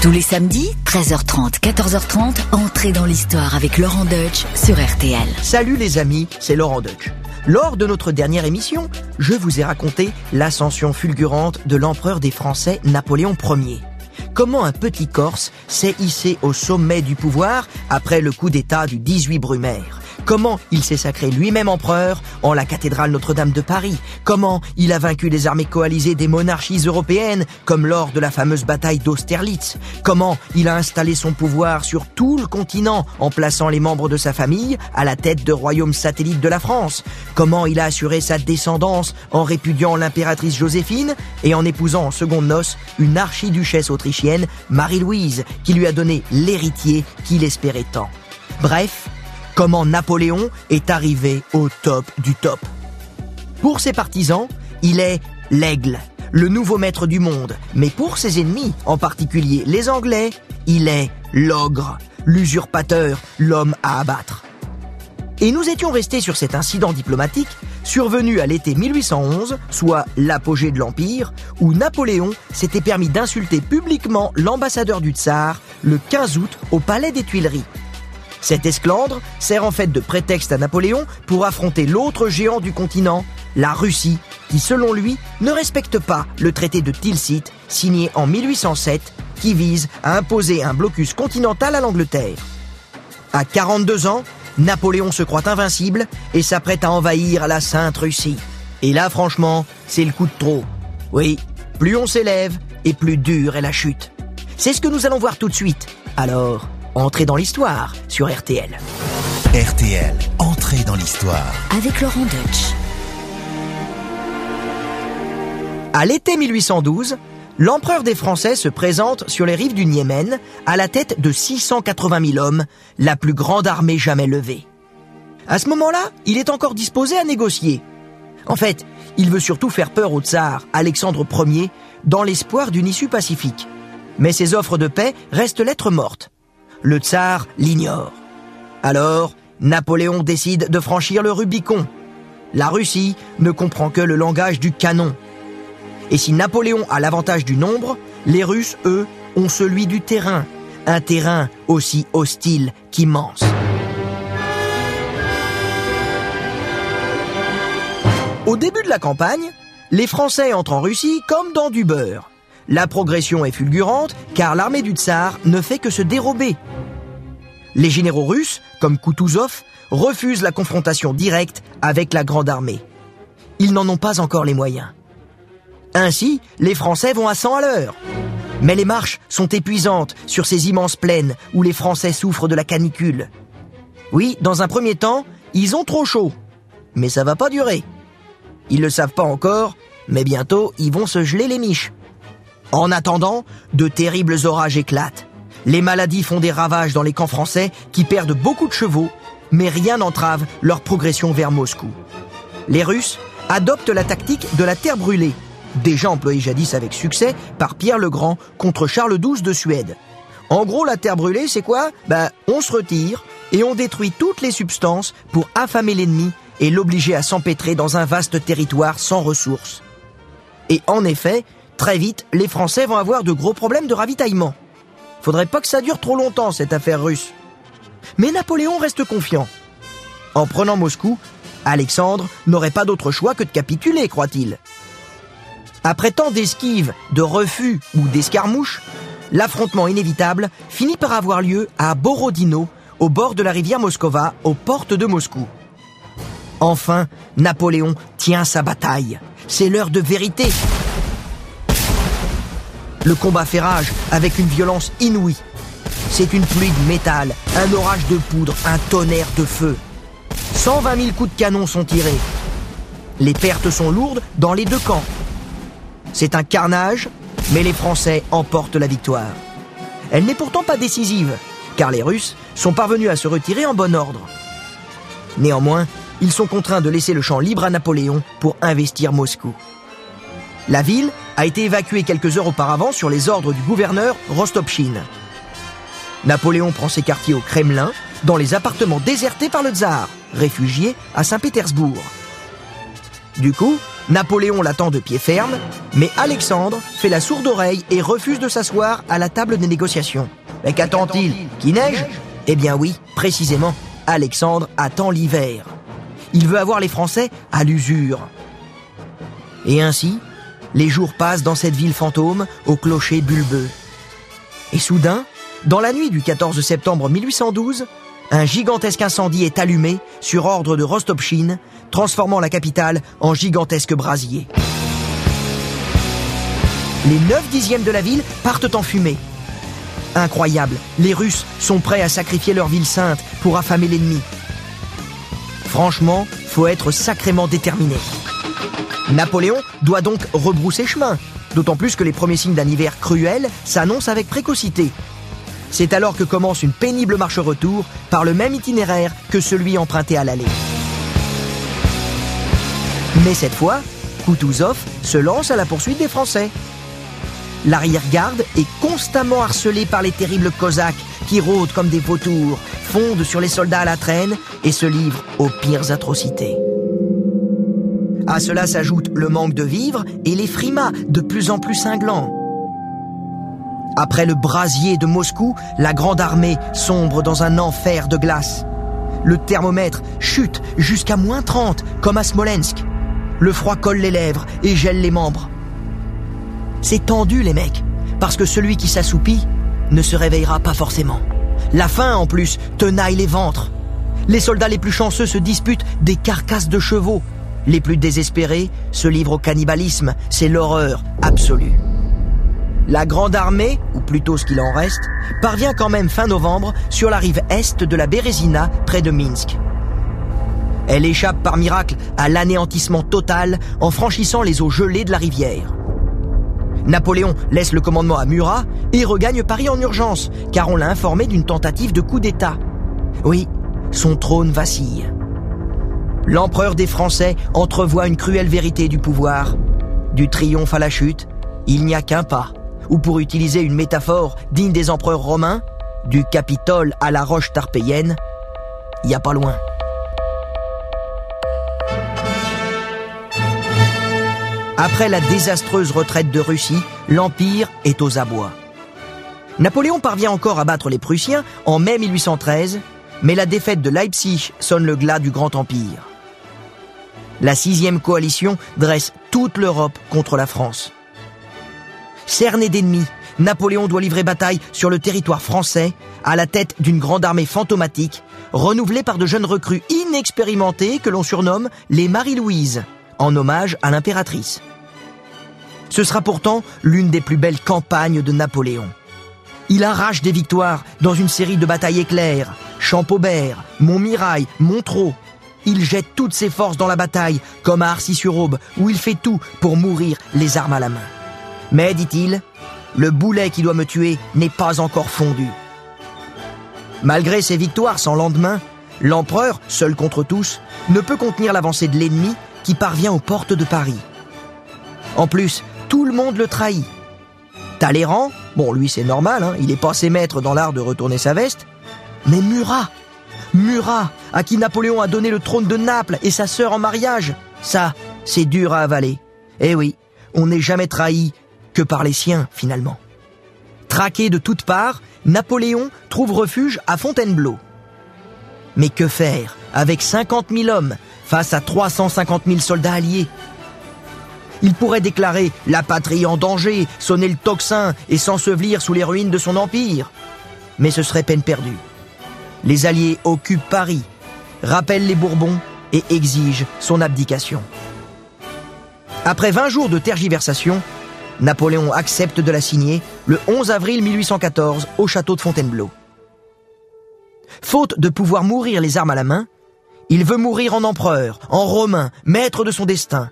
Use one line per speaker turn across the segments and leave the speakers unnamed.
Tous les samedis, 13h30, 14h30, entrez dans l'histoire avec Laurent Deutsch sur RTL.
Salut les amis, c'est Laurent Deutsch. Lors de notre dernière émission, je vous ai raconté l'ascension fulgurante de l'empereur des Français Napoléon Ier. Comment un petit Corse s'est hissé au sommet du pouvoir après le coup d'État du 18 Brumaire? Comment il s'est sacré lui-même empereur en la cathédrale Notre-Dame de Paris, comment il a vaincu les armées coalisées des monarchies européennes, comme lors de la fameuse bataille d'Austerlitz, comment il a installé son pouvoir sur tout le continent en plaçant les membres de sa famille à la tête de royaumes satellites de la France, comment il a assuré sa descendance en répudiant l'impératrice Joséphine et en épousant en seconde noces une archiduchesse autrichienne, Marie-Louise, qui lui a donné l'héritier qu'il espérait tant? Bref, comment Napoléon est arrivé au top du top. Pour ses partisans, il est l'aigle, le nouveau maître du monde, mais pour ses ennemis, en particulier les Anglais, il est l'ogre, l'usurpateur, l'homme à abattre. Et nous étions restés sur cet incident diplomatique survenu à l'été 1811, soit l'apogée de l'Empire, où Napoléon s'était permis d'insulter publiquement l'ambassadeur du tsar le 15 août au palais des Tuileries. Cet esclandre sert en fait de prétexte à Napoléon pour affronter l'autre géant du continent, la Russie, qui selon lui ne respecte pas le traité de Tilsit signé en 1807 qui vise à imposer un blocus continental à l'Angleterre. À 42 ans, Napoléon se croit invincible et s'apprête à envahir la Sainte Russie. Et là, franchement, c'est le coup de trop. Oui, plus on s'élève et plus dure est la chute. C'est ce que nous allons voir tout de suite. Alors, Entrez dans l'histoire sur RTL.
RTL, entrez dans l'histoire.
Avec Laurent Deutsch.
À l'été 1812, l'empereur des Français se présente sur les rives du Niémen à la tête de 680 000 hommes, la plus grande armée jamais levée. À ce moment-là, il est encore disposé à négocier. En fait, il veut surtout faire peur au tsar Alexandre Ier dans l'espoir d'une issue pacifique. Mais ses offres de paix restent lettres mortes le tsar l'ignore. Alors, Napoléon décide de franchir le Rubicon. La Russie ne comprend que le langage du canon. Et si Napoléon a l'avantage du nombre, les Russes, eux, ont celui du terrain. Un terrain aussi hostile qu'immense. Au début de la campagne, les Français entrent en Russie comme dans du beurre. La progression est fulgurante car l'armée du tsar ne fait que se dérober. Les généraux russes, comme Kutuzov, refusent la confrontation directe avec la grande armée. Ils n'en ont pas encore les moyens. Ainsi, les Français vont à 100 à l'heure. Mais les marches sont épuisantes sur ces immenses plaines où les Français souffrent de la canicule. Oui, dans un premier temps, ils ont trop chaud. Mais ça va pas durer. Ils le savent pas encore, mais bientôt ils vont se geler les miches. En attendant, de terribles orages éclatent. Les maladies font des ravages dans les camps français qui perdent beaucoup de chevaux, mais rien n'entrave leur progression vers Moscou. Les Russes adoptent la tactique de la terre brûlée, déjà employée jadis avec succès par Pierre le Grand contre Charles XII de Suède. En gros, la terre brûlée, c'est quoi? Ben, on se retire et on détruit toutes les substances pour affamer l'ennemi et l'obliger à s'empêtrer dans un vaste territoire sans ressources. Et en effet, Très vite, les Français vont avoir de gros problèmes de ravitaillement. Faudrait pas que ça dure trop longtemps, cette affaire russe. Mais Napoléon reste confiant. En prenant Moscou, Alexandre n'aurait pas d'autre choix que de capituler, croit-il. Après tant d'esquives, de refus ou d'escarmouches, l'affrontement inévitable finit par avoir lieu à Borodino, au bord de la rivière Moscova, aux portes de Moscou. Enfin, Napoléon tient sa bataille. C'est l'heure de vérité. Le combat fait rage avec une violence inouïe. C'est une pluie de métal, un orage de poudre, un tonnerre de feu. 120 000 coups de canon sont tirés. Les pertes sont lourdes dans les deux camps. C'est un carnage, mais les Français emportent la victoire. Elle n'est pourtant pas décisive, car les Russes sont parvenus à se retirer en bon ordre. Néanmoins, ils sont contraints de laisser le champ libre à Napoléon pour investir Moscou. La ville a été évacuée quelques heures auparavant sur les ordres du gouverneur Rostopchine. Napoléon prend ses quartiers au Kremlin, dans les appartements désertés par le tsar, réfugié à Saint-Pétersbourg. Du coup, Napoléon l'attend de pied ferme, mais Alexandre fait la sourde oreille et refuse de s'asseoir à la table des négociations. Mais qu'attend-il? Qui neige? Eh bien oui, précisément, Alexandre attend l'hiver. Il veut avoir les Français à l'usure. Et ainsi, les jours passent dans cette ville fantôme au clocher bulbeux. Et soudain, dans la nuit du 14 septembre 1812, un gigantesque incendie est allumé sur ordre de Rostopchine, transformant la capitale en gigantesque brasier. Les 9 dixièmes de la ville partent en fumée. Incroyable, les Russes sont prêts à sacrifier leur ville sainte pour affamer l'ennemi. Franchement, faut être sacrément déterminé. Napoléon doit donc rebrousser chemin, d'autant plus que les premiers signes d'un hiver cruel s'annoncent avec précocité. C'est alors que commence une pénible marche-retour par le même itinéraire que celui emprunté à l'aller. Mais cette fois, Kutuzov se lance à la poursuite des Français. L'arrière-garde est constamment harcelée par les terribles Cosaques qui rôdent comme des vautours, fondent sur les soldats à la traîne et se livrent aux pires atrocités. À cela s'ajoute le manque de vivres et les frimas de plus en plus cinglants. Après le brasier de Moscou, la grande armée sombre dans un enfer de glace. Le thermomètre chute jusqu'à moins 30, comme à Smolensk. Le froid colle les lèvres et gèle les membres. C'est tendu, les mecs, parce que celui qui s'assoupit ne se réveillera pas forcément. La faim, en plus, tenaille les ventres. Les soldats les plus chanceux se disputent des carcasses de chevaux. Les plus désespérés se livrent au cannibalisme. C'est l'horreur absolue. La Grande Armée, ou plutôt ce qu'il en reste, parvient quand même fin novembre sur la rive est de la Bérésina, près de Minsk. Elle échappe par miracle à l'anéantissement total en franchissant les eaux gelées de la rivière. Napoléon laisse le commandement à Murat et regagne Paris en urgence, car on l'a informé d'une tentative de coup d'État. Oui, son trône vacille. L'empereur des Français entrevoit une cruelle vérité du pouvoir. Du triomphe à la chute, il n'y a qu'un pas. Ou pour utiliser une métaphore digne des empereurs romains, du Capitole à la roche tarpéienne, il n'y a pas loin. Après la désastreuse retraite de Russie, l'Empire est aux abois. Napoléon parvient encore à battre les Prussiens en mai 1813, mais la défaite de Leipzig sonne le glas du Grand Empire. La sixième coalition dresse toute l'Europe contre la France. Cerné d'ennemis, Napoléon doit livrer bataille sur le territoire français à la tête d'une grande armée fantomatique, renouvelée par de jeunes recrues inexpérimentées que l'on surnomme les Marie-Louise, en hommage à l'impératrice. Ce sera pourtant l'une des plus belles campagnes de Napoléon. Il arrache des victoires dans une série de batailles éclairs, Champaubert, Montmirail, Montreux. Il jette toutes ses forces dans la bataille, comme à Arcis-sur-Aube, où il fait tout pour mourir les armes à la main. Mais, dit-il, le boulet qui doit me tuer n'est pas encore fondu. Malgré ses victoires sans lendemain, l'empereur, seul contre tous, ne peut contenir l'avancée de l'ennemi qui parvient aux portes de Paris. En plus, tout le monde le trahit. Talleyrand, bon lui c'est normal, hein, il est passé maître dans l'art de retourner sa veste, mais Murat, Murat, à qui Napoléon a donné le trône de Naples et sa sœur en mariage, ça, c'est dur à avaler. Eh oui, on n'est jamais trahi que par les siens finalement. Traqué de toutes parts, Napoléon trouve refuge à Fontainebleau. Mais que faire avec 50 000 hommes face à 350 000 soldats alliés? Il pourrait déclarer la patrie en danger, sonner le tocsin et s'ensevelir sous les ruines de son empire. Mais ce serait peine perdue. Les Alliés occupent Paris, rappellent les Bourbons et exigent son abdication. Après 20 jours de tergiversation, Napoléon accepte de la signer le 11 avril 1814 au château de Fontainebleau. Faute de pouvoir mourir les armes à la main, il veut mourir en empereur, en romain, maître de son destin.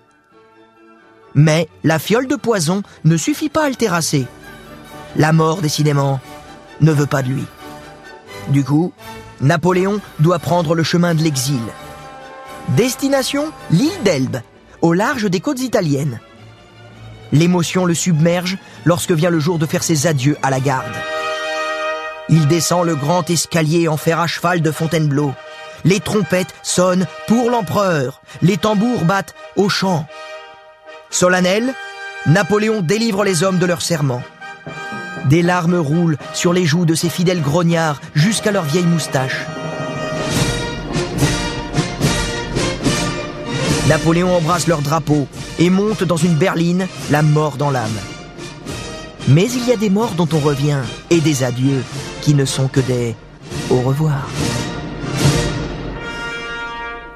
Mais la fiole de poison ne suffit pas à le terrasser. La mort, décidément, ne veut pas de lui. Du coup, Napoléon doit prendre le chemin de l'exil. Destination l'île d'Elbe, au large des côtes italiennes. L'émotion le submerge lorsque vient le jour de faire ses adieux à la garde. Il descend le grand escalier en fer à cheval de Fontainebleau. les trompettes sonnent pour l'empereur, les tambours battent au chant. Solennel, Napoléon délivre les hommes de leur serment. Des larmes roulent sur les joues de ses fidèles grognards jusqu'à leurs vieilles moustaches. Napoléon embrasse leur drapeau et monte dans une berline, la mort dans l'âme. Mais il y a des morts dont on revient et des adieux qui ne sont que des au revoir.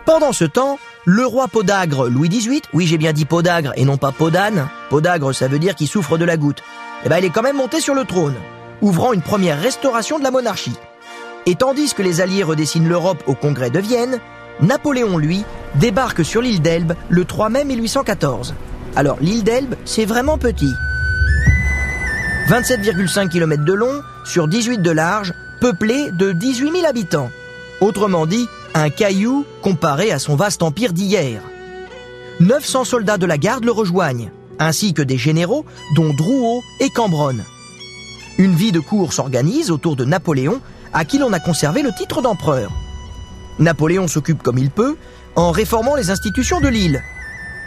Pendant ce temps, le roi Podagre Louis XVIII, oui j'ai bien dit Podagre et non pas Podane, Podagre ça veut dire qu'il souffre de la goutte, eh ben il est quand même monté sur le trône, ouvrant une première restauration de la monarchie. Et tandis que les Alliés redessinent l'Europe au congrès de Vienne, Napoléon, lui, débarque sur l'île d'Elbe le 3 mai 1814. Alors l'île d'Elbe, c'est vraiment petit. 27,5 km de long sur 18 de large, peuplé de 18 000 habitants. Autrement dit, un caillou comparé à son vaste empire d'hier. 900 soldats de la garde le rejoignent, ainsi que des généraux dont Drouot et Cambronne. Une vie de cour s'organise autour de Napoléon, à qui l'on a conservé le titre d'empereur. Napoléon s'occupe comme il peut en réformant les institutions de l'île.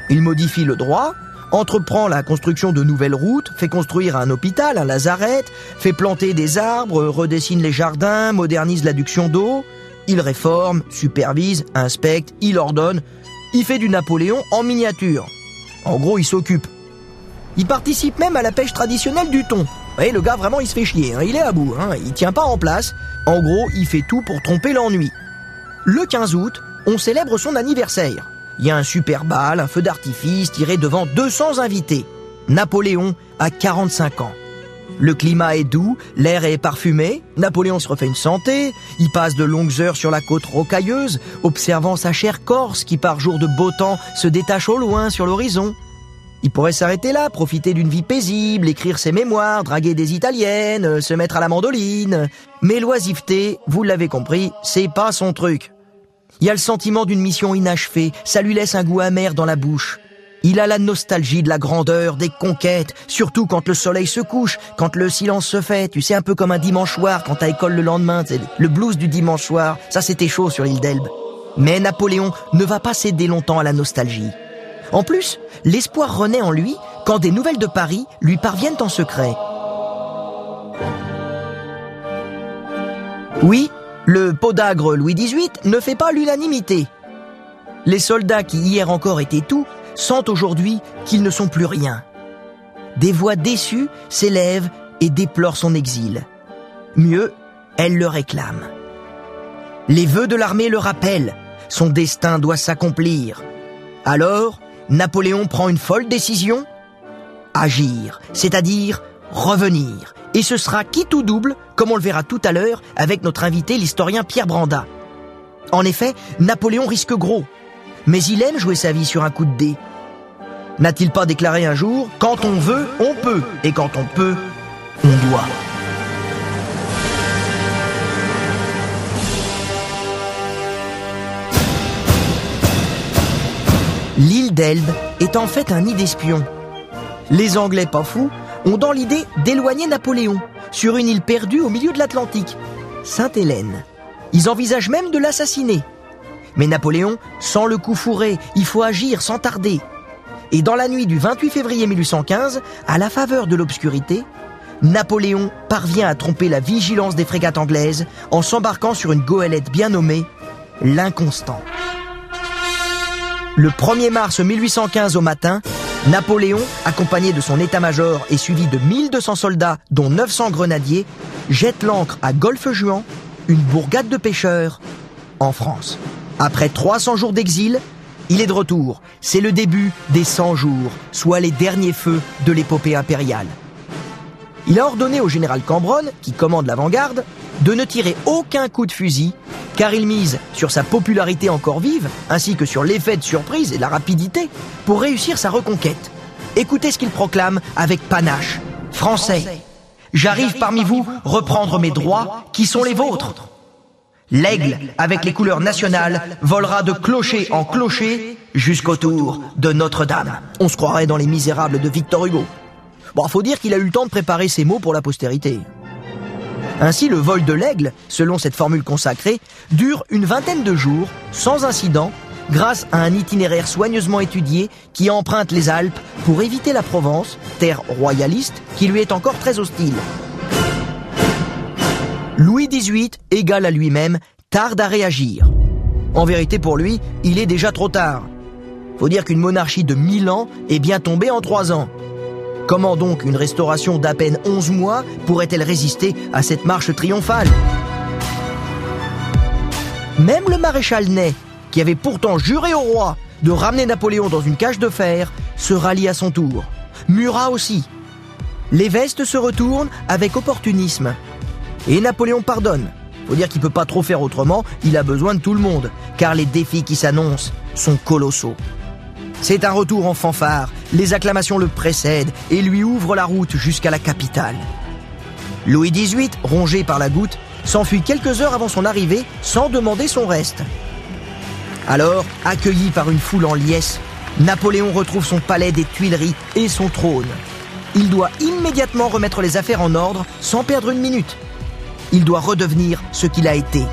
Il modifie le droit, entreprend la construction de nouvelles routes, fait construire un hôpital, un lazaret, fait planter des arbres, redessine les jardins, modernise l'adduction d'eau. Il réforme, supervise, inspecte, il ordonne. Il fait du Napoléon en miniature. En gros, il s'occupe. Il participe même à la pêche traditionnelle du thon. Et le gars vraiment il se fait chier, hein. il est à bout, hein. il tient pas en place. En gros, il fait tout pour tromper l'ennui. Le 15 août, on célèbre son anniversaire. Il y a un super bal, un feu d'artifice tiré devant 200 invités. Napoléon a 45 ans. Le climat est doux, l'air est parfumé, Napoléon se refait une santé, il passe de longues heures sur la côte rocailleuse, observant sa chère Corse qui par jour de beau temps se détache au loin sur l'horizon. Il pourrait s'arrêter là, profiter d'une vie paisible, écrire ses mémoires, draguer des italiennes, se mettre à la mandoline. Mais l'oisiveté, vous l'avez compris, c'est pas son truc. Il y a le sentiment d'une mission inachevée, ça lui laisse un goût amer dans la bouche. Il a la nostalgie de la grandeur, des conquêtes, surtout quand le soleil se couche, quand le silence se fait, tu sais, un peu comme un dimanche soir quand t'as école le lendemain, le blues du dimanche soir, ça c'était chaud sur l'île d'Elbe. Mais Napoléon ne va pas céder longtemps à la nostalgie. En plus, l'espoir renaît en lui quand des nouvelles de Paris lui parviennent en secret. Oui, le podagre Louis XVIII ne fait pas l'unanimité. Les soldats qui hier encore étaient tout sentent aujourd'hui qu'ils ne sont plus rien. Des voix déçues s'élèvent et déplorent son exil. Mieux, elles le réclament. Les vœux de l'armée le rappellent, son destin doit s'accomplir. Alors, Napoléon prend une folle décision Agir, c'est-à-dire revenir, et ce sera quitte ou double, comme on le verra tout à l'heure avec notre invité l'historien Pierre Branda. En effet, Napoléon risque gros, mais il aime jouer sa vie sur un coup de dé. N'a-t-il pas déclaré un jour ⁇ Quand on veut, on peut, et quand on peut, on doit ⁇ L'île d'Elbe est en fait un nid d'espions. Les Anglais pas fous ont dans l'idée d'éloigner Napoléon sur une île perdue au milieu de l'Atlantique, Sainte-Hélène. Ils envisagent même de l'assassiner. Mais Napoléon sent le coup fourré, il faut agir sans tarder. Et dans la nuit du 28 février 1815, à la faveur de l'obscurité, Napoléon parvient à tromper la vigilance des frégates anglaises en s'embarquant sur une goélette bien nommée l'Inconstant. Le 1er mars 1815 au matin, Napoléon, accompagné de son état-major et suivi de 1200 soldats, dont 900 grenadiers, jette l'ancre à Golfe-Juan, une bourgade de pêcheurs, en France. Après 300 jours d'exil, il est de retour. C'est le début des 100 jours, soit les derniers feux de l'épopée impériale. Il a ordonné au général Cambronne, qui commande l'avant-garde, de ne tirer aucun coup de fusil, car il mise sur sa popularité encore vive, ainsi que sur l'effet de surprise et la rapidité, pour réussir sa reconquête. Écoutez ce qu'il proclame avec panache. Français, j'arrive parmi vous reprendre mes droits qui sont les vôtres. L'aigle, avec les couleurs nationales, volera de clocher en clocher jusqu'au tour de Notre-Dame. On se croirait dans les misérables de Victor Hugo. Bon, faut dire qu'il a eu le temps de préparer ses mots pour la postérité. Ainsi, le vol de l'aigle, selon cette formule consacrée, dure une vingtaine de jours, sans incident, grâce à un itinéraire soigneusement étudié qui emprunte les Alpes pour éviter la Provence, terre royaliste qui lui est encore très hostile. Louis XVIII, égal à lui-même, tarde à réagir. En vérité, pour lui, il est déjà trop tard. Faut dire qu'une monarchie de 1000 ans est bien tombée en 3 ans. Comment donc une restauration d'à peine 11 mois pourrait-elle résister à cette marche triomphale? Même le maréchal Ney, qui avait pourtant juré au roi de ramener Napoléon dans une cage de fer, se rallie à son tour. Murat aussi. Les vestes se retournent avec opportunisme. Et Napoléon pardonne. Faut dire qu'il peut pas trop faire autrement, il a besoin de tout le monde, car les défis qui s'annoncent sont colossaux. C'est un retour en fanfare, les acclamations le précèdent et lui ouvrent la route jusqu'à la capitale. Louis XVIII, rongé par la goutte, s'enfuit quelques heures avant son arrivée sans demander son reste. Alors, accueilli par une foule en liesse, Napoléon retrouve son palais des Tuileries et son trône. Il doit immédiatement remettre les affaires en ordre sans perdre une minute. Il doit redevenir ce qu'il a été.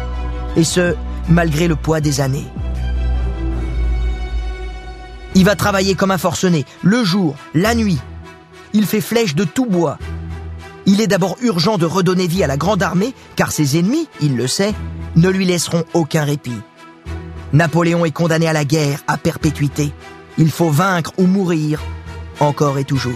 Et ce, malgré le poids des années. Il va travailler comme un forcené, le jour, la nuit. Il fait flèche de tout bois. Il est d'abord urgent de redonner vie à la grande armée, car ses ennemis, il le sait, ne lui laisseront aucun répit. Napoléon est condamné à la guerre, à perpétuité. Il faut vaincre ou mourir, encore et toujours.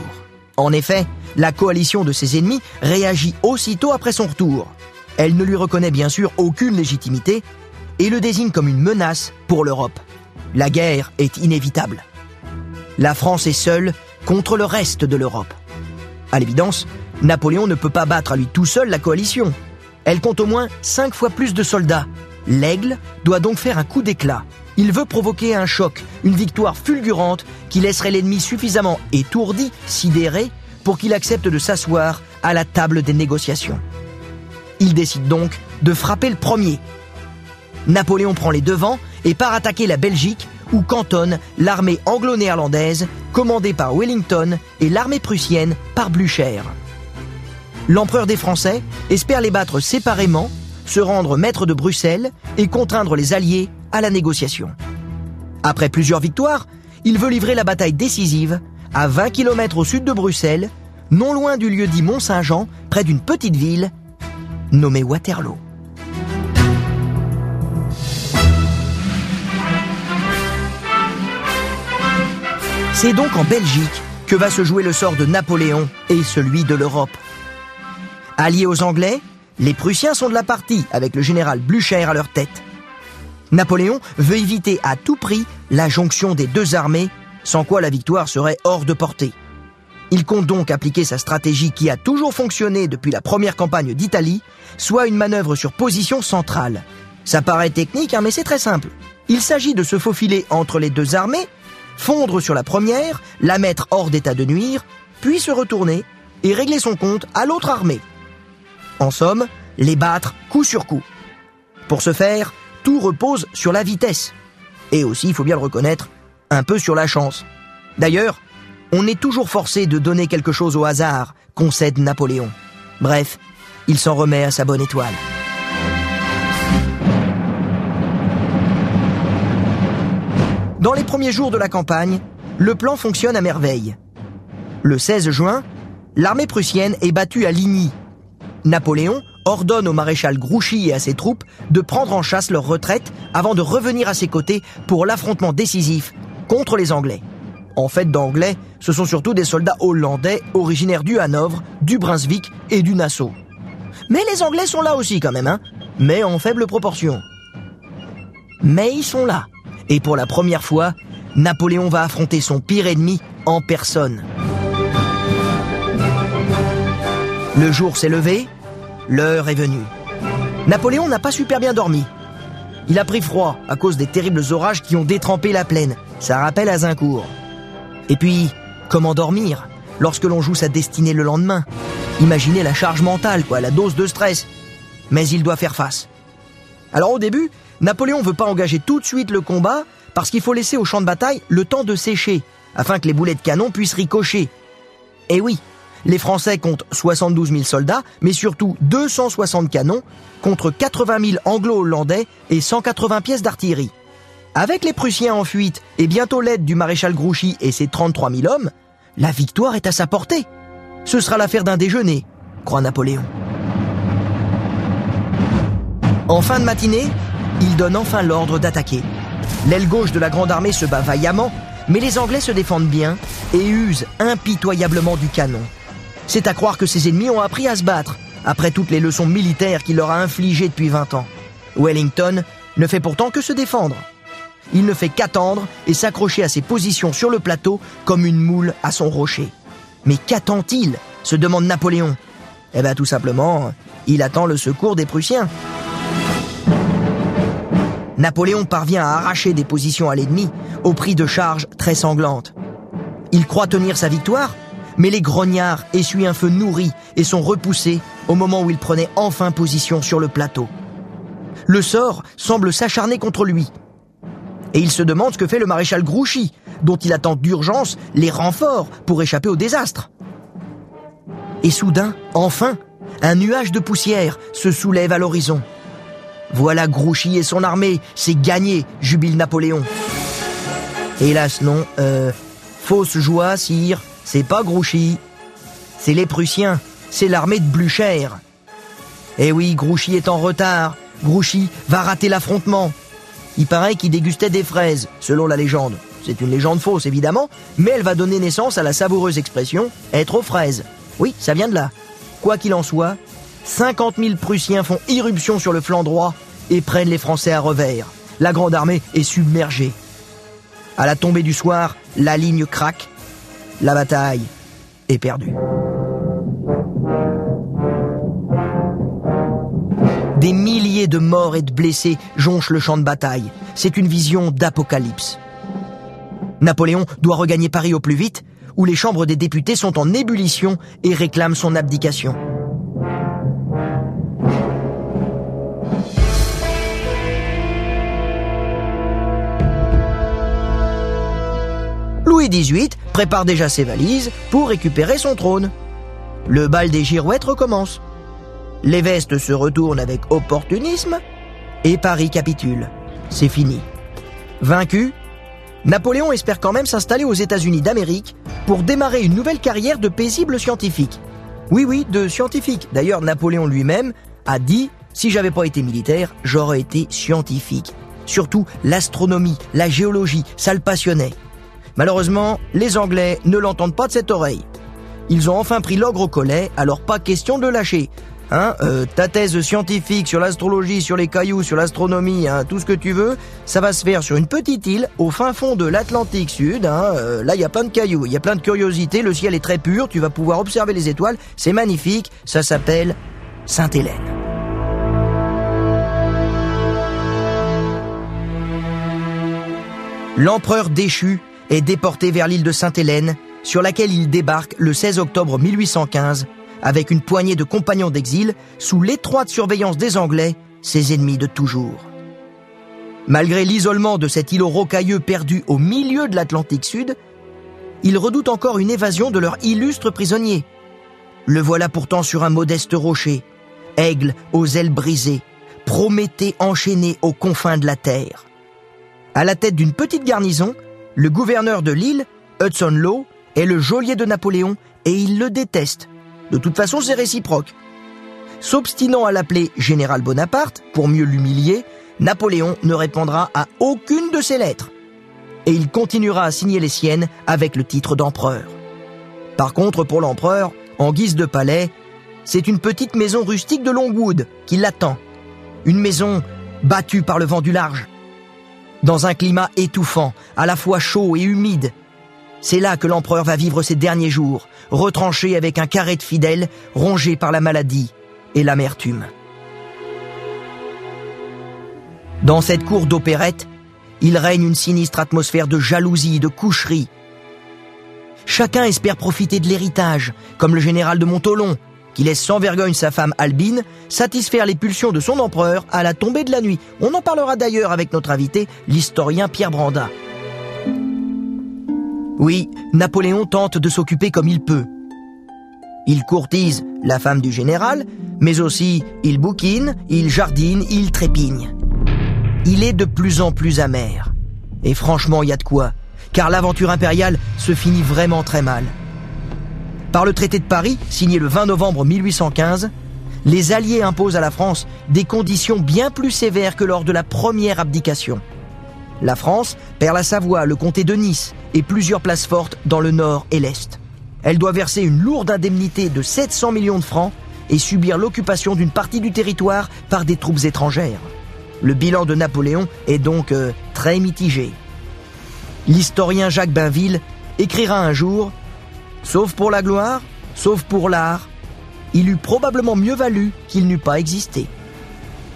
En effet, la coalition de ses ennemis réagit aussitôt après son retour. Elle ne lui reconnaît bien sûr aucune légitimité et le désigne comme une menace pour l'Europe. La guerre est inévitable. La France est seule contre le reste de l'Europe. À l'évidence, Napoléon ne peut pas battre à lui tout seul la coalition. Elle compte au moins cinq fois plus de soldats. L'aigle doit donc faire un coup d'éclat. Il veut provoquer un choc, une victoire fulgurante qui laisserait l'ennemi suffisamment étourdi, sidéré, pour qu'il accepte de s'asseoir à la table des négociations. Il décide donc de frapper le premier. Napoléon prend les devants et part attaquer la Belgique où cantonne l'armée anglo-néerlandaise commandée par Wellington et l'armée prussienne par Blücher. L'empereur des Français espère les battre séparément, se rendre maître de Bruxelles et contraindre les Alliés à la négociation. Après plusieurs victoires, il veut livrer la bataille décisive à 20 km au sud de Bruxelles, non loin du lieu dit Mont-Saint-Jean, près d'une petite ville nommée Waterloo. C'est donc en Belgique que va se jouer le sort de Napoléon et celui de l'Europe. Alliés aux Anglais, les Prussiens sont de la partie avec le général Blücher à leur tête. Napoléon veut éviter à tout prix la jonction des deux armées, sans quoi la victoire serait hors de portée. Il compte donc appliquer sa stratégie qui a toujours fonctionné depuis la première campagne d'Italie, soit une manœuvre sur position centrale. Ça paraît technique, hein, mais c'est très simple. Il s'agit de se faufiler entre les deux armées fondre sur la première, la mettre hors d'état de nuire, puis se retourner et régler son compte à l'autre armée. En somme, les battre coup sur coup. Pour ce faire, tout repose sur la vitesse. Et aussi, il faut bien le reconnaître, un peu sur la chance. D'ailleurs, on est toujours forcé de donner quelque chose au hasard, concède Napoléon. Bref, il s'en remet à sa bonne étoile. Dans les premiers jours de la campagne, le plan fonctionne à merveille. Le 16 juin, l'armée prussienne est battue à Ligny. Napoléon ordonne au maréchal Grouchy et à ses troupes de prendre en chasse leur retraite avant de revenir à ses côtés pour l'affrontement décisif contre les Anglais. En fait, d'Anglais, ce sont surtout des soldats hollandais originaires du Hanovre, du Brunswick et du Nassau. Mais les Anglais sont là aussi quand même, hein, mais en faible proportion. Mais ils sont là. Et pour la première fois, Napoléon va affronter son pire ennemi en personne. Le jour s'est levé, l'heure est venue. Napoléon n'a pas super bien dormi. Il a pris froid à cause des terribles orages qui ont détrempé la plaine. Ça rappelle Azincourt. Et puis, comment dormir lorsque l'on joue sa destinée le lendemain? Imaginez la charge mentale, quoi, la dose de stress. Mais il doit faire face. Alors au début, Napoléon veut pas engager tout de suite le combat parce qu'il faut laisser au champ de bataille le temps de sécher afin que les boulets de canon puissent ricocher. Et oui, Les Français comptent 72 000 soldats, mais surtout 260 canons contre 80 000 anglo-hollandais et 180 pièces d'artillerie. Avec les Prussiens en fuite et bientôt l'aide du maréchal Grouchy et ses 33 000 hommes, la victoire est à sa portée. Ce sera l'affaire d'un déjeuner, croit Napoléon. En fin de matinée, il donne enfin l'ordre d'attaquer. L'aile gauche de la grande armée se bat vaillamment, mais les Anglais se défendent bien et usent impitoyablement du canon. C'est à croire que ses ennemis ont appris à se battre, après toutes les leçons militaires qu'il leur a infligées depuis 20 ans. Wellington ne fait pourtant que se défendre. Il ne fait qu'attendre et s'accrocher à ses positions sur le plateau comme une moule à son rocher. Mais qu'attend-il? se demande Napoléon. Eh bien tout simplement, il attend le secours des Prussiens. Napoléon parvient à arracher des positions à l'ennemi au prix de charges très sanglantes. Il croit tenir sa victoire, mais les grognards essuient un feu nourri et sont repoussés au moment où il prenait enfin position sur le plateau. Le sort semble s'acharner contre lui. Et il se demande ce que fait le maréchal Grouchy, dont il attend d'urgence les renforts pour échapper au désastre. Et soudain, enfin, un nuage de poussière se soulève à l'horizon. Voilà Grouchy et son armée, c'est gagné, jubile Napoléon. Hélas non, euh, fausse joie, sire, c'est pas Grouchy. C'est les Prussiens, c'est l'armée de Blücher. Eh oui, Grouchy est en retard, Grouchy va rater l'affrontement. Il paraît qu'il dégustait des fraises, selon la légende. C'est une légende fausse, évidemment, mais elle va donner naissance à la savoureuse expression être aux fraises. Oui, ça vient de là. Quoi qu'il en soit, 50 000 Prussiens font irruption sur le flanc droit et prennent les Français à revers. La grande armée est submergée. À la tombée du soir, la ligne craque. La bataille est perdue. Des milliers de morts et de blessés jonchent le champ de bataille. C'est une vision d'apocalypse. Napoléon doit regagner Paris au plus vite, où les chambres des députés sont en ébullition et réclament son abdication. Louis XVIII prépare déjà ses valises pour récupérer son trône. Le bal des girouettes recommence. Les vestes se retournent avec opportunisme et Paris capitule. C'est fini. Vaincu, Napoléon espère quand même s'installer aux États-Unis d'Amérique pour démarrer une nouvelle carrière de paisible scientifique. Oui, oui, de scientifique. D'ailleurs, Napoléon lui-même a dit si j'avais pas été militaire, j'aurais été scientifique. Surtout l'astronomie, la géologie, ça le passionnait. Malheureusement, les Anglais ne l'entendent pas de cette oreille. Ils ont enfin pris l'ogre au collet, alors pas question de lâcher. Hein, euh, ta thèse scientifique sur l'astrologie, sur les cailloux, sur l'astronomie, hein, tout ce que tu veux, ça va se faire sur une petite île au fin fond de l'Atlantique Sud. Hein, euh, là, il y a plein de cailloux, il y a plein de curiosités, le ciel est très pur, tu vas pouvoir observer les étoiles, c'est magnifique, ça s'appelle Sainte-Hélène. L'empereur déchu est déporté vers l'île de Sainte-Hélène, sur laquelle il débarque le 16 octobre 1815 avec une poignée de compagnons d'exil sous l'étroite surveillance des Anglais, ses ennemis de toujours. Malgré l'isolement de cet îlot rocailleux perdu au milieu de l'Atlantique Sud, ils redoutent encore une évasion de leur illustre prisonnier. Le voilà pourtant sur un modeste rocher, aigle aux ailes brisées, Prométhée enchaîné aux confins de la terre. À la tête d'une petite garnison, le gouverneur de l'île, Hudson Law, est le geôlier de Napoléon et il le déteste. De toute façon, c'est réciproque. S'obstinant à l'appeler Général Bonaparte, pour mieux l'humilier, Napoléon ne répondra à aucune de ses lettres. Et il continuera à signer les siennes avec le titre d'empereur. Par contre, pour l'empereur, en guise de palais, c'est une petite maison rustique de Longwood qui l'attend. Une maison battue par le vent du large, dans un climat étouffant, à la fois chaud et humide. C'est là que l'empereur va vivre ses derniers jours, retranché avec un carré de fidèles, rongé par la maladie et l'amertume. Dans cette cour d'opérette, il règne une sinistre atmosphère de jalousie, de coucherie. Chacun espère profiter de l'héritage, comme le général de Montolon, qui laisse sans vergogne sa femme Albine satisfaire les pulsions de son empereur à la tombée de la nuit. On en parlera d'ailleurs avec notre invité, l'historien Pierre Branda. Oui, Napoléon tente de s'occuper comme il peut. Il courtise la femme du général, mais aussi il bouquine, il jardine, il trépigne. Il est de plus en plus amer. Et franchement, il y a de quoi, car l'aventure impériale se finit vraiment très mal. Par le traité de Paris, signé le 20 novembre 1815, les Alliés imposent à la France des conditions bien plus sévères que lors de la première abdication. La France perd la Savoie, le comté de Nice et plusieurs places fortes dans le nord et l'est. Elle doit verser une lourde indemnité de 700 millions de francs et subir l'occupation d'une partie du territoire par des troupes étrangères. Le bilan de Napoléon est donc euh, très mitigé. L'historien Jacques Bainville écrira un jour Sauf pour la gloire, sauf pour l'art, il eût probablement mieux valu qu'il n'eût pas existé.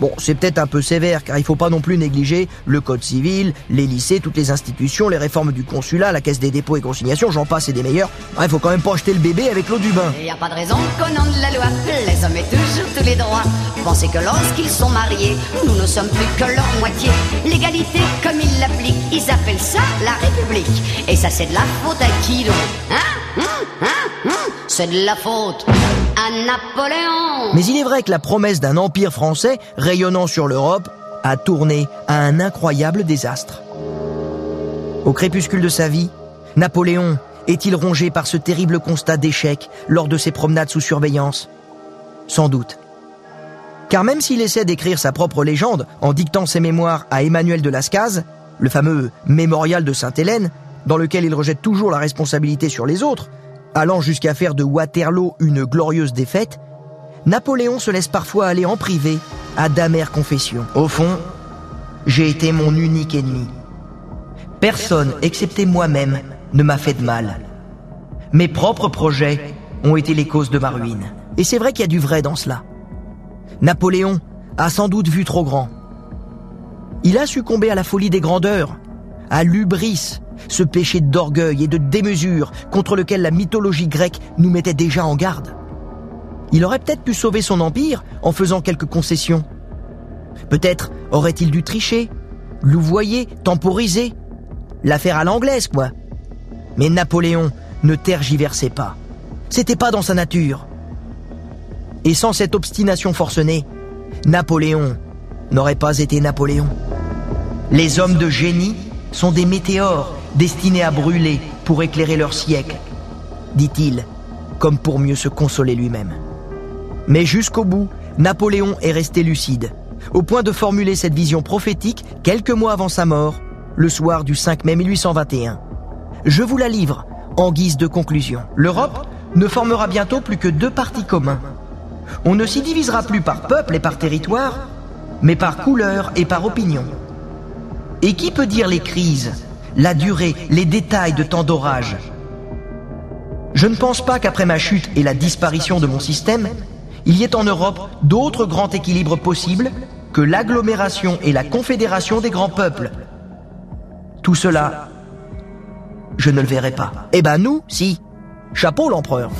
Bon, c'est peut-être un peu sévère, car il faut pas non plus négliger le code civil, les lycées, toutes les institutions, les réformes du consulat, la caisse des dépôts et consignations, j'en passe et des meilleurs. Il faut quand même pas jeter le bébé avec l'eau du bain.
Il n'y a pas de raison nom de la loi, les hommes aient toujours tous les droits. Pensez que lorsqu'ils sont mariés, nous ne sommes plus que leur moitié. L'égalité, comme ils l'appliquent, ils appellent ça la République. Et ça, c'est de la faute à qui donc Hein Hein Hein Hein C'est de la faute à Napoléon.
Mais il est vrai que la promesse d'un empire français rayonnant sur l'Europe a tourné à un incroyable désastre. Au crépuscule de sa vie, Napoléon est-il rongé par ce terrible constat d'échec lors de ses promenades sous surveillance? Sans doute. Car même s'il essaie d'écrire sa propre légende en dictant ses mémoires à Emmanuel de Lascaz, le fameux mémorial de Sainte-Hélène, dans lequel il rejette toujours la responsabilité sur les autres, allant jusqu'à faire de Waterloo une glorieuse défaite, Napoléon se laisse parfois aller en privé à d'amères confessions. Au fond, j'ai été mon unique ennemi. Personne, excepté moi-même, ne m'a fait de mal. Mes propres projets ont été les causes de ma ruine. Et c'est vrai qu'il y a du vrai dans cela. Napoléon a sans doute vu trop grand. Il a succombé à la folie des grandeurs, à l'ubris, ce péché d'orgueil et de démesure contre lequel la mythologie grecque nous mettait déjà en garde. Il aurait peut-être pu sauver son empire en faisant quelques concessions. Peut-être aurait-il dû tricher, louvoyer, temporiser, l'affaire à l'anglaise, quoi. Mais Napoléon ne tergiversait pas. C'était pas dans sa nature. Et sans cette obstination forcenée, Napoléon n'aurait pas été Napoléon. Les hommes de génie sont des météores destinés à brûler pour éclairer leur siècle, dit-il, comme pour mieux se consoler lui-même. Mais jusqu'au bout, Napoléon est resté lucide, au point de formuler cette vision prophétique quelques mois avant sa mort, le soir du 5 mai 1821. Je vous la livre en guise de conclusion. L'Europe ne formera bientôt plus que deux partis communs. On ne s'y divisera plus par peuple et par territoire, mais par couleur et par opinion. Et qui peut dire les crises, la durée, les détails de tant d'orages? Je ne pense pas qu'après ma chute et la disparition de mon système, il y ait en Europe d'autres grands équilibres possibles que l'agglomération et la confédération des grands peuples. Tout cela, je ne le verrai pas. Eh ben nous, si. Chapeau l'empereur.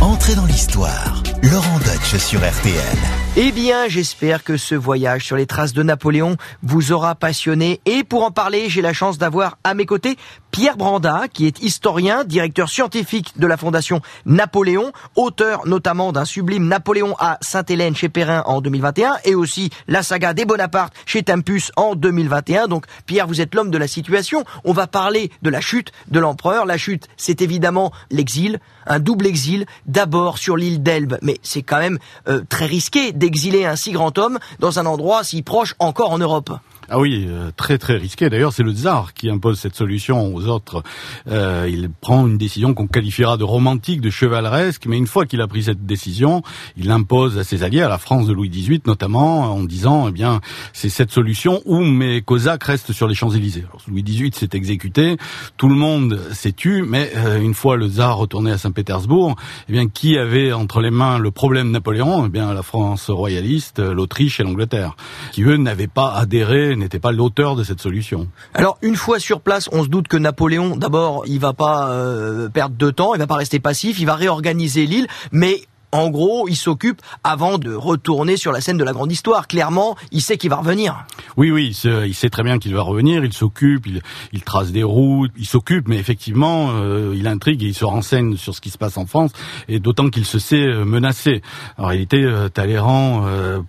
Entrez dans l'histoire. Laurent Deutsch sur RTL.
Eh bien, j'espère que ce voyage sur les traces de Napoléon vous aura passionné. Et pour en parler, j'ai la chance d'avoir à mes côtés Pierre Branda, qui est historien, directeur scientifique de la Fondation Napoléon, auteur notamment d'un sublime Napoléon à Sainte-Hélène chez Perrin en 2021 et aussi la saga des Bonaparte chez Tempus en 2021. Donc, Pierre, vous êtes l'homme de la situation. On va parler de la chute de l'empereur. La chute, c'est évidemment l'exil, un double exil, d'abord sur l'île d'Elbe, mais c'est quand même euh, très risqué d'exiler un si grand homme dans un endroit si proche encore en Europe.
Ah oui, euh, très très risqué. D'ailleurs, c'est le tsar qui impose cette solution aux autres. Euh, il prend une décision qu'on qualifiera de romantique, de chevaleresque, mais une fois qu'il a pris cette décision, il l'impose à ses alliés, à la France de Louis XVIII notamment, en disant, eh bien, c'est cette solution où mes cosaques restent sur les Champs-Élysées. Louis XVIII s'est exécuté, tout le monde s'est tu, mais euh, une fois le tsar retourné à Saint-Pétersbourg, eh bien, qui avait entre les mains le problème Napoléon? Eh bien, la France royaliste, l'Autriche et l'Angleterre, qui eux n'avaient pas adhéré n'était pas l'auteur de cette solution.
Alors une fois sur place, on se doute que Napoléon, d'abord, il va pas euh, perdre de temps, il va pas rester passif, il va réorganiser l'île, mais En gros, il s'occupe avant de retourner sur la scène de la grande histoire. Clairement, il sait qu'il va revenir.
Oui, oui, il sait, très bien qu'il va revenir. Il s'occupe, il, trace des routes, il s'occupe, mais effectivement, euh, il intrigue et il se renseigne sur ce qui se passe en France, et d'autant qu'il se sait euh, menacé. En réalité, euh, Talleyrand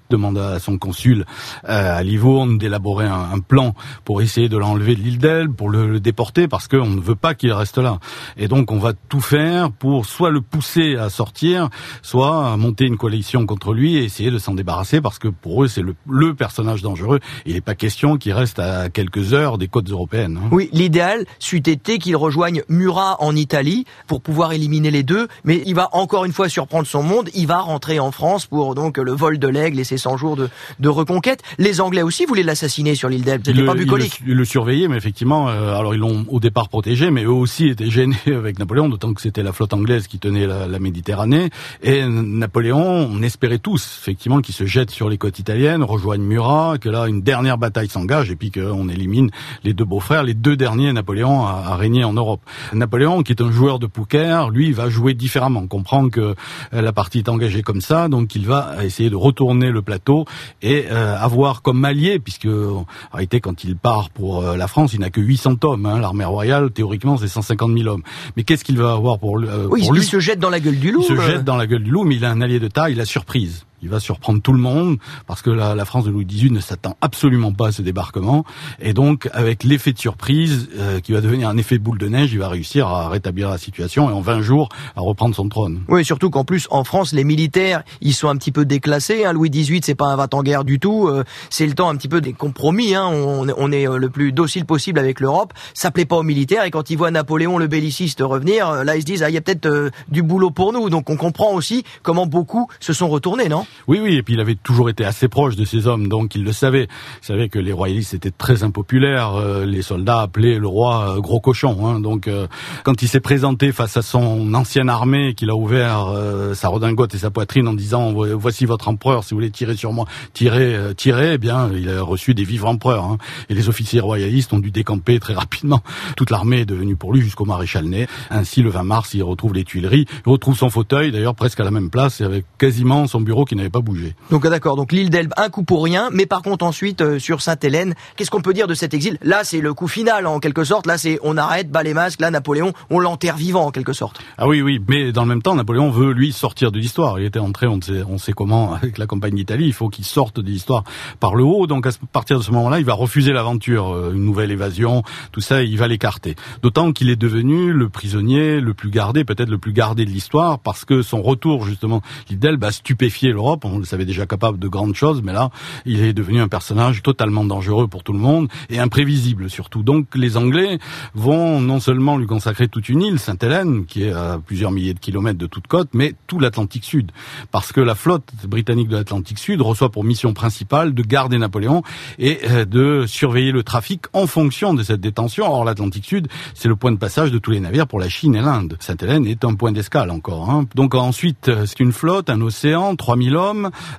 demande à son consul à Livourne d'élaborer un, plan pour essayer de l'enlever de l'île d'Elbe, pour le déporter, parce qu'on ne veut pas qu'il reste là. Et donc, on va tout faire pour soit le pousser à sortir, soit monter une coalition contre lui et essayer de s'en débarrasser, parce que pour eux, c'est le, le personnage dangereux. Il n'est pas question qu'il reste à quelques heures des côtes européennes. Hein.
Oui, l'idéal c'eût été qu'il rejoigne Murat en Italie pour pouvoir éliminer les deux, mais il va encore une fois surprendre son monde, il va rentrer en France pour donc le vol de l'aigle et ses 100 jours de, de reconquête. Les Anglais aussi voulaient l'assassiner sur l'île d'Elbe, c'était pas bucolique.
Ils le, surveillaient, mais effectivement, euh, alors ils l'ont au départ protégé, mais eux aussi étaient gênés avec Napoléon, d'autant que c'était la flotte anglaise qui tenait la, la Méditerranée, et Napoléon, on espérait tous, effectivement, qu'il se jette sur les côtes italiennes, rejoigne Murat, que là, une dernière bataille s'engage, et puis qu'on élimine les deux beaux-frères, les deux derniers Napoléon à, à, régner en Europe. Napoléon, qui est un joueur de poker, lui, va jouer différemment, on comprend que euh, la partie est engagée comme ça, donc il va essayer de retourner le plateau et euh, avoir comme allié, puisque en réalité, quand il part pour euh, la France, il n'a que 800 hommes, hein, l'armée royale, théoriquement, c'est 150 000 hommes. Mais qu'est-ce qu'il va avoir pour, pour
lui Il se jette dans la gueule du loup.
Il se jette dans la gueule du mais il a un allié de taille, la surprise il va surprendre tout le monde parce que la, la France de Louis XVIII ne s'attend absolument pas à ce débarquement et donc avec l'effet de surprise euh, qui va devenir un effet boule de neige, il va réussir à rétablir la situation et en 20 jours à reprendre son trône.
Oui, surtout qu'en plus en France les militaires ils sont un petit peu déclassés. Hein. Louis XVIII c'est pas un va en guerre du tout, euh, c'est le temps un petit peu des compromis. Hein. On, on, est euh, le plus docile possible avec l'Europe. Ça plaît pas aux militaires et quand ils voient Napoléon le belliciste revenir, là ils se disent ah il y a peut-être du boulot pour nous. Donc on comprend aussi comment beaucoup se sont retournés, non?
Oui, oui, et puis il avait toujours été assez proche de ces hommes, donc il le savait. Il savait que les royalistes étaient très impopulaires. Euh, les soldats appelaient le roi euh, gros cochon. Hein, donc euh, quand il s'est présenté face à son ancienne armée, qu'il a ouvert sa redingote et sa poitrine en disant voici votre empereur, si vous voulez tirer sur moi, tirez, tirez, eh bien il a reçu des vivres empereurs. Hein. Et les officiers royalistes ont dû décamper très rapidement. Toute l'armée est devenue pour lui jusqu'au maréchal Ney. Ainsi, le 20 mars, il retrouve les Tuileries, il retrouve son fauteuil, d'ailleurs presque à la même place, et avec quasiment son bureau qui n'avait pas bougé.
Donc d'accord, donc l'île d'Elbe, un coup pour rien, mais par contre ensuite euh, sur Sainte-Hélène, qu'est-ce qu'on peut dire de cet exil? Là, c'est le coup final en quelque sorte. Là, c'est on arrête, bas les masques. Là, Napoléon, on l'enterre vivant en quelque sorte.
Ah oui, oui, mais dans le même temps, Napoléon veut lui sortir de l'histoire. Il était entré, on sait, on sait comment, avec la campagne d'Italie. Il faut qu'il sorte de l'histoire par le haut. Donc à partir de ce moment-là, il va refuser l'aventure, euh, une nouvelle évasion, tout ça, il va l'écarter. D'autant qu'il est devenu le prisonnier le plus gardé, peut-être le plus gardé de l'histoire, parce que son retour justement, l'île d'Elbe a stupéfié l'Europe. On le savait déjà capable de grandes choses, mais là, il est devenu un personnage totalement dangereux pour tout le monde et imprévisible surtout. Donc les Anglais vont non seulement lui consacrer toute une île, Sainte-Hélène, qui est à plusieurs milliers de kilomètres de toute côte, mais tout l'Atlantique Sud, parce que la flotte britannique de l'Atlantique Sud reçoit pour mission principale de garder Napoléon et euh, de surveiller le trafic en fonction de cette détention. Or l'Atlantique Sud, c'est le point de passage de tous les navires pour la Chine et l'Inde. Sainte-Hélène est un point d'escale encore. Hein. Donc ensuite, euh, c'est une flotte, un océan, 3000 hommes,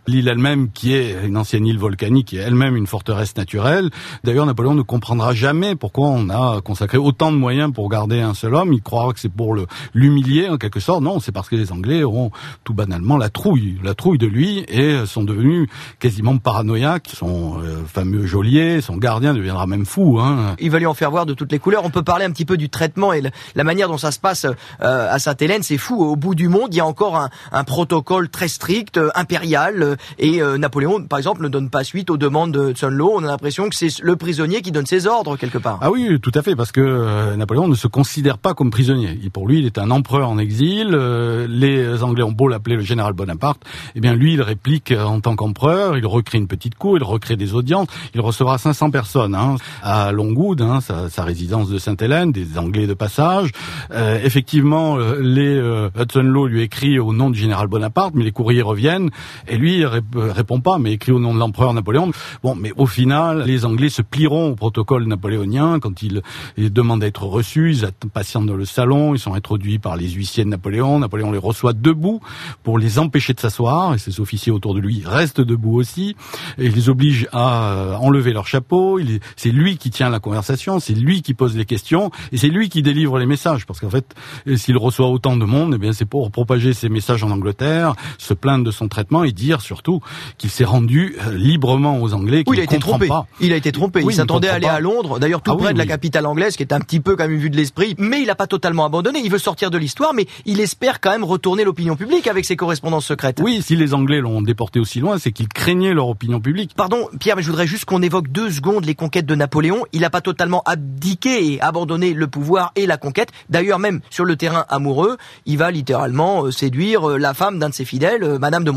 l'île elle-même qui est une ancienne île volcanique, est elle-même une forteresse naturelle. D'ailleurs, Napoléon ne comprendra jamais pourquoi on a consacré autant de moyens pour garder un seul homme. Il croira que c'est pour le l'humilier en quelque sorte. Non, c'est parce que les Anglais auront tout banalement la trouille, la trouille de lui et sont devenus quasiment paranoïaques. Son euh, fameux geôlier, son gardien deviendra même fou. Hein.
Il va lui en faire voir de toutes les couleurs. On peut parler un petit peu du traitement et la manière dont ça se passe euh, à Sainte-Hélène. C'est fou. Au bout du monde, il y a encore un, un protocole très strict, euh, impérial, et Napoléon, par exemple, ne donne pas suite aux demandes de Tsunlo. On a l'impression que c'est le prisonnier qui donne ses ordres quelque part.
Ah oui, tout à fait, parce que euh, Napoléon ne se considère pas comme prisonnier. Et pour lui, il est un empereur en exil. Euh, les Anglais ont beau l'appeler le général Bonaparte. Eh bien, lui, il réplique en tant qu'empereur. Il recrée une petite cour, il recrée des audiences. Il recevra 500 personnes hein, à Longwood, hein, sa, résidence de Sainte-Hélène, des Anglais de passage. Euh, effectivement, les Hudson Law lui écrit au nom du général Bonaparte, mais les courriers reviennent Et lui, il répond pas, mais écrit au nom de l'empereur Napoléon. Bon, mais au final, les Anglais se plieront au protocole napoléonien quand ils, demandent à être reçus. Ils patientent dans le salon. Ils sont introduits par les huissiers de Napoléon. Napoléon les reçoit debout pour les empêcher de s'asseoir. Et ses officiers autour de lui restent debout aussi. Et il les oblige à euh, enlever leur chapeau. C'est lui qui tient la conversation. C'est lui qui pose les questions. Et c'est lui qui délivre les messages. Parce qu'en fait, s'il reçoit autant de monde, eh bien, c'est pour propager ses messages en Angleterre, se plaindre de son traitement et dire surtout qu'il s'est rendu euh, librement aux Anglais.
Oui, il a été trompé. Il a été trompé. il s'attendait à aller à Londres, d'ailleurs tout ah près de la capitale anglaise, qui est un petit peu comme une vue de l'esprit. Mais il n'a pas totalement abandonné. Il veut sortir de l'histoire, mais il espère quand même retourner l'opinion publique avec ses correspondances secrètes.
Oui, si les Anglais l'ont déporté aussi loin, c'est qu'ils craignaient leur opinion publique.
Pardon, Pierre, mais je voudrais juste qu'on évoque deux secondes les conquêtes de Napoléon. Il n'a pas totalement abdiqué et abandonné le pouvoir et la conquête. D'ailleurs, même sur le terrain amoureux, il va littéralement euh, séduire euh, la femme d'un de ses fidèles, Madame de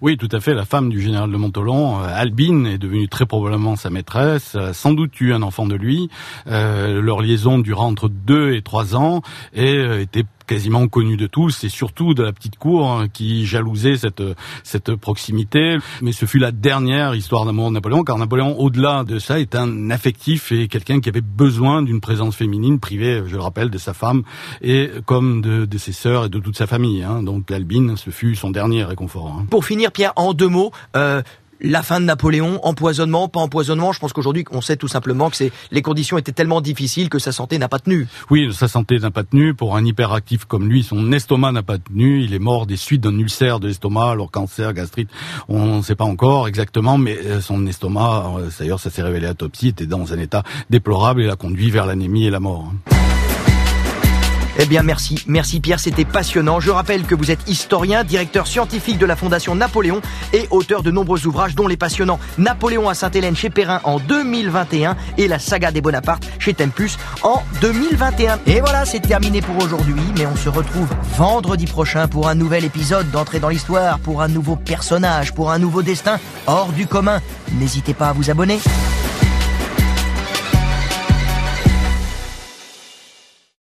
Oui, tout à fait. La femme du général de Montolon, Albine, est devenue très probablement sa maîtresse, a sans doute eu un enfant de lui. leur liaison dura entre deux et trois ans et était quasiment connu de tous et surtout de la petite cour hein, qui jalousait cette cette proximité. Mais ce fut la dernière histoire d'amour de Napoléon, car Napoléon, au-delà de ça, est un affectif et quelqu'un qui avait besoin d'une présence féminine privée, je le rappelle, de sa femme et comme de, de ses sœurs et de toute sa famille. Hein. Donc Albine, ce fut son dernier réconfort. Hein.
Pour finir, Pierre, en deux mots. Euh la fin de Napoléon, empoisonnement, pas empoisonnement. Je pense qu'aujourd'hui, on sait tout simplement que c'est les conditions étaient tellement difficiles que sa santé n'a pas tenu.
Oui, sa santé n'a pas tenu. Pour un hyperactif comme lui, son estomac n'a pas tenu. Il est mort des suites d'un ulcère de l'estomac, alors cancer, gastrite, on ne sait pas encore exactement, mais euh, son estomac, euh, d'ailleurs, ça s'est révélé à autopsie, était dans un état déplorable et l'a conduit vers l'anémie et la mort.
Eh bien merci, merci Pierre, c'était passionnant. Je rappelle que vous êtes historien, directeur scientifique de la Fondation Napoléon et auteur de nombreux ouvrages dont les passionnants Napoléon à Sainte-Hélène chez Perrin en 2021 et la saga des Bonaparte chez Tempus en 2021. Et voilà, c'est terminé pour aujourd'hui, mais on se retrouve vendredi prochain pour un nouvel épisode d'entrée dans l'histoire, pour un nouveau personnage, pour un nouveau destin hors du commun. N'hésitez pas à vous abonner.